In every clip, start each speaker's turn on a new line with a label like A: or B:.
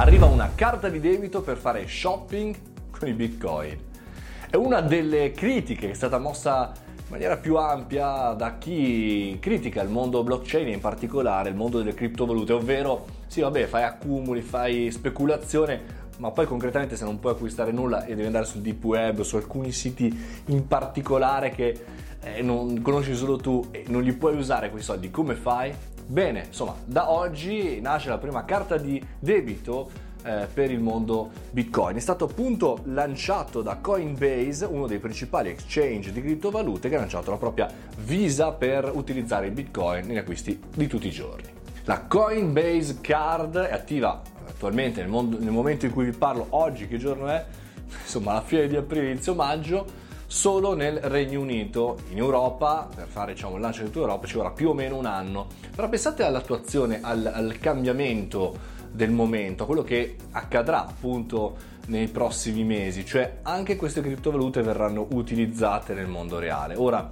A: Arriva una carta di debito per fare shopping con i bitcoin. È una delle critiche che è stata mossa in maniera più ampia da chi critica il mondo blockchain e in particolare il mondo delle criptovalute, ovvero sì vabbè fai accumuli, fai speculazione, ma poi concretamente se non puoi acquistare nulla e devi andare sul deep web, su alcuni siti in particolare che eh, non conosci solo tu e non li puoi usare quei soldi, come fai? Bene, insomma, da oggi nasce la prima carta di debito eh, per il mondo Bitcoin. È stato appunto lanciato da Coinbase, uno dei principali exchange di criptovalute, che ha lanciato la propria Visa per utilizzare il Bitcoin negli acquisti di tutti i giorni. La Coinbase Card è attiva attualmente nel, mondo, nel momento in cui vi parlo oggi, che giorno è? Insomma, la fine di aprile, inizio maggio solo nel Regno Unito. In Europa, per fare diciamo, il lancio in tutta Europa, ci vorrà più o meno un anno. Però pensate all'attuazione, al, al cambiamento del momento, a quello che accadrà appunto nei prossimi mesi, cioè anche queste criptovalute verranno utilizzate nel mondo reale. Ora,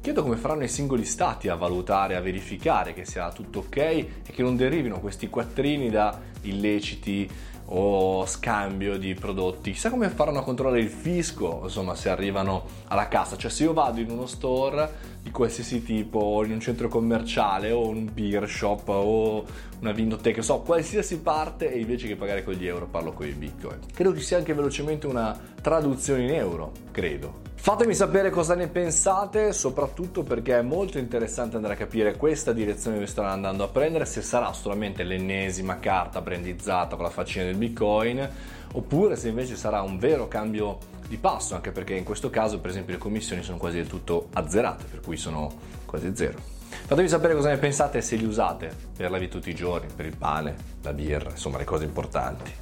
A: chiedo come faranno i singoli stati a valutare, a verificare che sia tutto ok e che non derivino questi quattrini da illeciti o scambio di prodotti. Chissà come faranno a controllare il fisco, insomma, se arrivano alla cassa. Cioè, se io vado in uno store di qualsiasi tipo, o in un centro commerciale, o un beer shop, o una vinoteca, so, qualsiasi parte, e invece che pagare con gli euro parlo con i bitcoin. Credo ci sia anche velocemente una traduzione in euro, credo. Fatemi sapere cosa ne pensate, soprattutto perché è molto interessante andare a capire questa direzione che stanno andando a prendere, se sarà solamente l'ennesima carta brandizzata con la faccina del Bitcoin, oppure se invece sarà un vero cambio di passo, anche perché in questo caso per esempio le commissioni sono quasi del tutto azzerate, per cui sono quasi zero. Fatemi sapere cosa ne pensate se li usate per la vita tutti i giorni, per il pane, la birra, insomma le cose importanti.